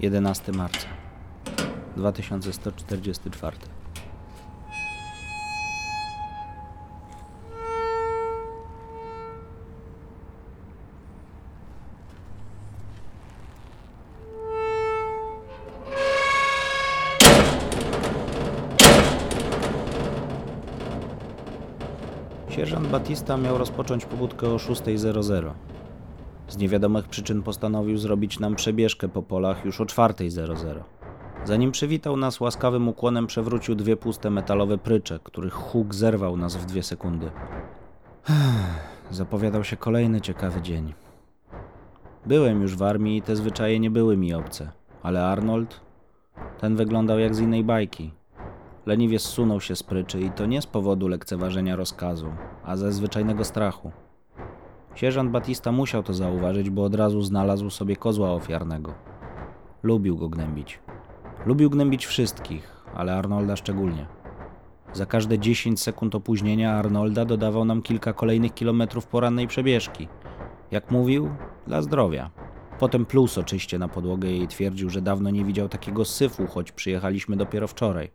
11 marca 2144 Sierżant Batista miał rozpocząć pobudkę o 6.00. Niewiadomych przyczyn postanowił zrobić nam przebieżkę po polach już o 4.00. Zanim przywitał nas łaskawym ukłonem, przewrócił dwie puste metalowe prycze, których huk zerwał nas w dwie sekundy. Zapowiadał się kolejny ciekawy dzień. Byłem już w armii i te zwyczaje nie były mi obce, ale Arnold, ten wyglądał jak z innej bajki. Leniwie zsunął się z pryczy i to nie z powodu lekceważenia rozkazu, a ze zwyczajnego strachu. Sierżant Batista musiał to zauważyć, bo od razu znalazł sobie kozła ofiarnego. Lubił go gnębić. Lubił gnębić wszystkich, ale Arnolda szczególnie. Za każde 10 sekund opóźnienia Arnolda dodawał nam kilka kolejnych kilometrów porannej przebieżki. Jak mówił, dla zdrowia. Potem pluł soczyście na podłogę i twierdził, że dawno nie widział takiego syfu, choć przyjechaliśmy dopiero wczoraj.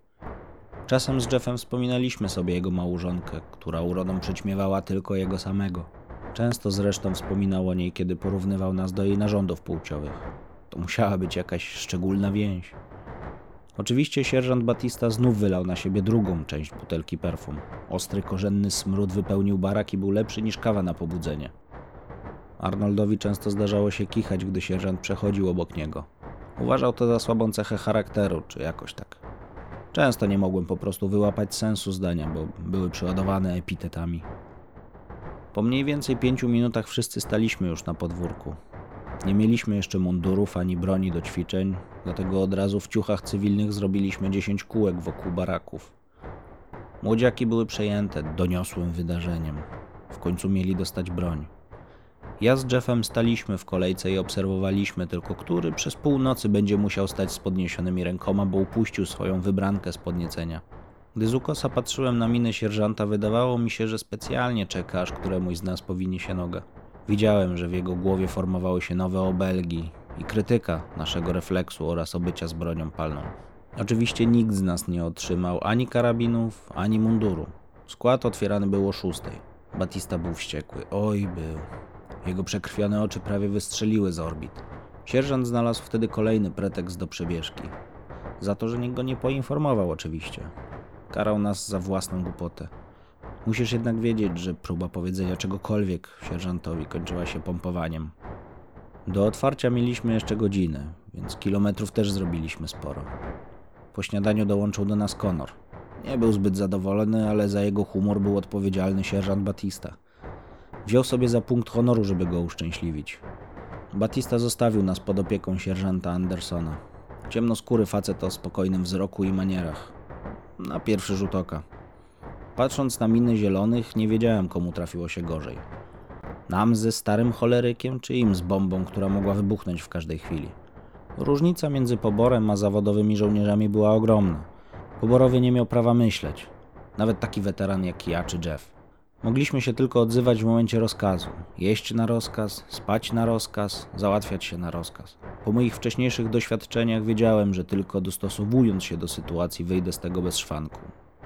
Czasem z Jeffem wspominaliśmy sobie jego małżonkę, która urodą przyćmiewała tylko jego samego. Często zresztą wspominał o niej, kiedy porównywał nas do jej narządów płciowych. To musiała być jakaś szczególna więź. Oczywiście sierżant Batista znów wylał na siebie drugą część butelki perfum. Ostry, korzenny smród wypełnił barak i był lepszy niż kawa na pobudzenie. Arnoldowi często zdarzało się kichać, gdy sierżant przechodził obok niego. Uważał to za słabą cechę charakteru, czy jakoś tak. Często nie mogłem po prostu wyłapać sensu zdania, bo były przeładowane epitetami. Po mniej więcej pięciu minutach wszyscy staliśmy już na podwórku. Nie mieliśmy jeszcze mundurów ani broni do ćwiczeń, dlatego od razu w ciuchach cywilnych zrobiliśmy dziesięć kółek wokół baraków. Młodziaki były przejęte doniosłym wydarzeniem. W końcu mieli dostać broń. Ja z Jeffem staliśmy w kolejce i obserwowaliśmy tylko, który przez północy będzie musiał stać z podniesionymi rękoma, bo upuścił swoją wybrankę z podniecenia. Gdy z ukosa patrzyłem na minę sierżanta, wydawało mi się, że specjalnie czeka, aż któremuś z nas powinie się noga. Widziałem, że w jego głowie formowały się nowe obelgi i krytyka naszego refleksu oraz obycia z bronią palną. Oczywiście nikt z nas nie otrzymał ani karabinów, ani munduru. Skład otwierany był o szóstej. Batista był wściekły. Oj, był. Jego przekrwione oczy prawie wystrzeliły z orbit. Sierżant znalazł wtedy kolejny pretekst do przebieżki. Za to, że nikt go nie poinformował, oczywiście. Karał nas za własną głupotę. Musisz jednak wiedzieć, że próba powiedzenia czegokolwiek sierżantowi kończyła się pompowaniem. Do otwarcia mieliśmy jeszcze godzinę, więc kilometrów też zrobiliśmy sporo. Po śniadaniu dołączył do nas Conor. Nie był zbyt zadowolony, ale za jego humor był odpowiedzialny sierżant Batista. Wziął sobie za punkt honoru, żeby go uszczęśliwić. Batista zostawił nas pod opieką sierżanta Andersona. Ciemnoskóry facet o spokojnym wzroku i manierach. Na pierwszy rzut oka. Patrząc na miny zielonych, nie wiedziałem, komu trafiło się gorzej. Nam ze starym cholerykiem, czy im z bombą, która mogła wybuchnąć w każdej chwili. Różnica między poborem a zawodowymi żołnierzami była ogromna. Poborowy nie miał prawa myśleć. Nawet taki weteran jak ja czy Jeff. Mogliśmy się tylko odzywać w momencie rozkazu. Jeść na rozkaz, spać na rozkaz, załatwiać się na rozkaz. Po moich wcześniejszych doświadczeniach wiedziałem, że tylko dostosowując się do sytuacji wyjdę z tego bez szwanku.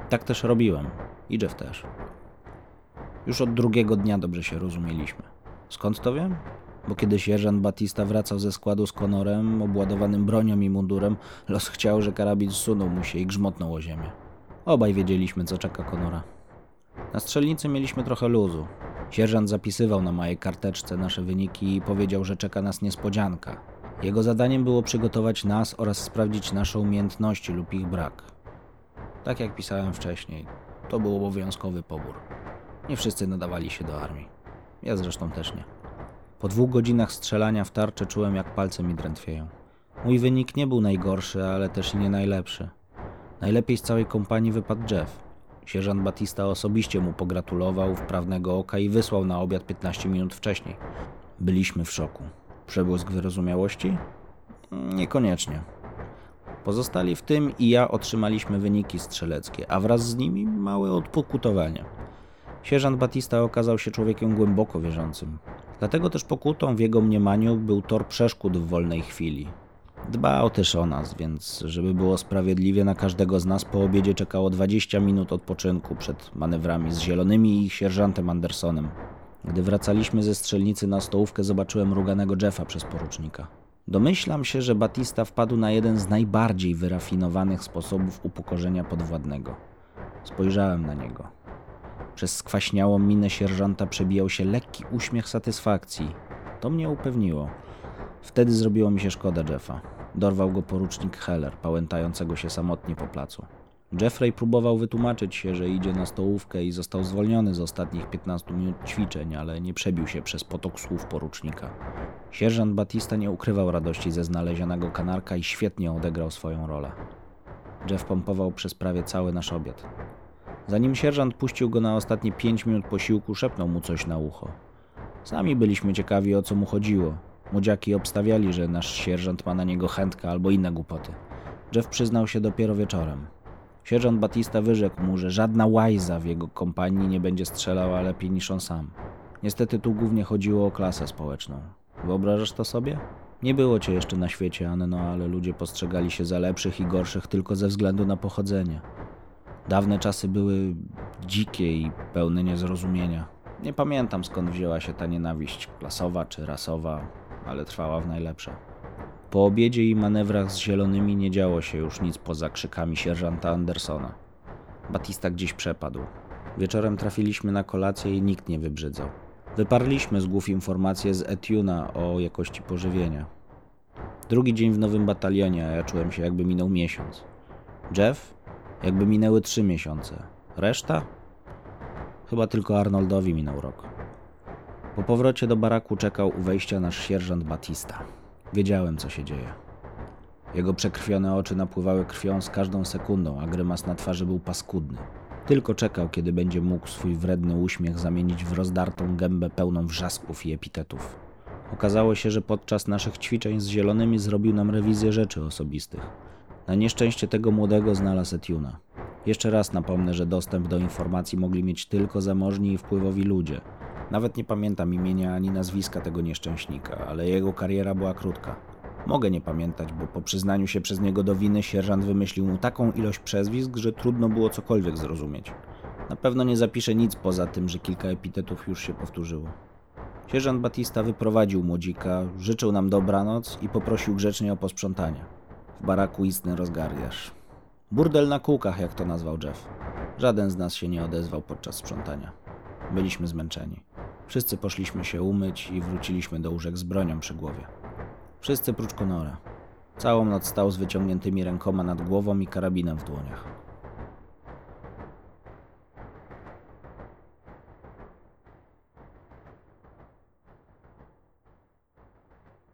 Tak też robiłem. I Jeff też. Już od drugiego dnia dobrze się rozumieliśmy. Skąd to wiem? Bo kiedy sierżant Batista wracał ze składu z Konorem, obładowanym bronią i mundurem, los chciał, że karabin zsunął mu się i grzmotnął o ziemię. Obaj wiedzieliśmy, co czeka Konora. Na strzelnicy mieliśmy trochę luzu. Sierżant zapisywał na mojej karteczce nasze wyniki i powiedział, że czeka nas niespodzianka. Jego zadaniem było przygotować nas oraz sprawdzić nasze umiejętności lub ich brak. Tak jak pisałem wcześniej, to był obowiązkowy pobór. Nie wszyscy nadawali się do armii. Ja zresztą też nie. Po dwóch godzinach strzelania w tarczę czułem, jak palce mi drętwieją. Mój wynik nie był najgorszy, ale też nie najlepszy. Najlepiej z całej kompanii wypadł Jeff. Sierżant Batista osobiście mu pogratulował wprawnego oka i wysłał na obiad 15 minut wcześniej. Byliśmy w szoku. Przebłysk wyrozumiałości? Niekoniecznie. Pozostali w tym i ja otrzymaliśmy wyniki strzeleckie, a wraz z nimi małe odpokutowanie. Sierżant Batista okazał się człowiekiem głęboko wierzącym. Dlatego też pokutą w jego mniemaniu był tor przeszkód w wolnej chwili. Dbał też o nas, więc żeby było sprawiedliwie, na każdego z nas po obiedzie czekało 20 minut odpoczynku przed manewrami z zielonymi i sierżantem Andersonem. Gdy wracaliśmy ze strzelnicy na stołówkę, zobaczyłem ruganego Jeffa przez porucznika. Domyślam się, że Batista wpadł na jeden z najbardziej wyrafinowanych sposobów upokorzenia podwładnego. Spojrzałem na niego. Przez skwaśniałą minę sierżanta przebijał się lekki uśmiech satysfakcji. To mnie upewniło. Wtedy zrobiło mi się szkoda Jeffa. Dorwał go porucznik Heller, pałętającego się samotnie po placu. Jeffrey próbował wytłumaczyć się, że idzie na stołówkę i został zwolniony z ostatnich 15 minut ćwiczeń, ale nie przebił się przez potok słów porucznika. Sierżant Batista nie ukrywał radości ze znalezionego kanarka i świetnie odegrał swoją rolę. Jeff pompował przez prawie cały nasz obiad. Zanim sierżant puścił go na ostatnie 5 minut posiłku, szepnął mu coś na ucho. Sami byliśmy ciekawi o co mu chodziło. Młodziaki obstawiali, że nasz sierżant ma na niego chętkę albo inne głupoty. Jeff przyznał się dopiero wieczorem. Sierżant Batista wyrzekł mu, że żadna łajza w jego kompanii nie będzie strzelała lepiej niż on sam. Niestety tu głównie chodziło o klasę społeczną. Wyobrażasz to sobie? Nie było cię jeszcze na świecie, Anno, ale ludzie postrzegali się za lepszych i gorszych tylko ze względu na pochodzenie. Dawne czasy były dzikie i pełne niezrozumienia. Nie pamiętam skąd wzięła się ta nienawiść klasowa czy rasowa, ale trwała w najlepsze. Po obiedzie i manewrach z zielonymi nie działo się już nic poza krzykami sierżanta Andersona. Batista gdzieś przepadł. Wieczorem trafiliśmy na kolację i nikt nie wybrzydzał. Wyparliśmy z głów informacje z Etuna o jakości pożywienia. Drugi dzień w nowym batalionie, a ja czułem się jakby minął miesiąc. Jeff? Jakby minęły trzy miesiące. Reszta? Chyba tylko Arnoldowi minął rok. Po powrocie do baraku czekał u wejścia nasz sierżant Batista. Wiedziałem, co się dzieje. Jego przekrwione oczy napływały krwią z każdą sekundą, a grymas na twarzy był paskudny. Tylko czekał, kiedy będzie mógł swój wredny uśmiech zamienić w rozdartą gębę pełną wrzasków i epitetów. Okazało się, że podczas naszych ćwiczeń z zielonymi zrobił nam rewizję rzeczy osobistych. Na nieszczęście tego młodego znalazł Etiuna. Jeszcze raz napomnę, że dostęp do informacji mogli mieć tylko zamożni i wpływowi ludzie. Nawet nie pamiętam imienia ani nazwiska tego nieszczęśnika, ale jego kariera była krótka. Mogę nie pamiętać, bo po przyznaniu się przez niego do winy sierżant wymyślił mu taką ilość przezwisk, że trudno było cokolwiek zrozumieć. Na pewno nie zapiszę nic poza tym, że kilka epitetów już się powtórzyło. Sierżant Batista wyprowadził młodzika, życzył nam dobranoc i poprosił grzecznie o posprzątanie. W baraku istny rozgardiasz. Burdel na kółkach, jak to nazwał Jeff. Żaden z nas się nie odezwał podczas sprzątania. Byliśmy zmęczeni. Wszyscy poszliśmy się umyć i wróciliśmy do łóżek z bronią przy głowie. Wszyscy prócz Konora. Całą noc stał z wyciągniętymi rękoma nad głową i karabinem w dłoniach.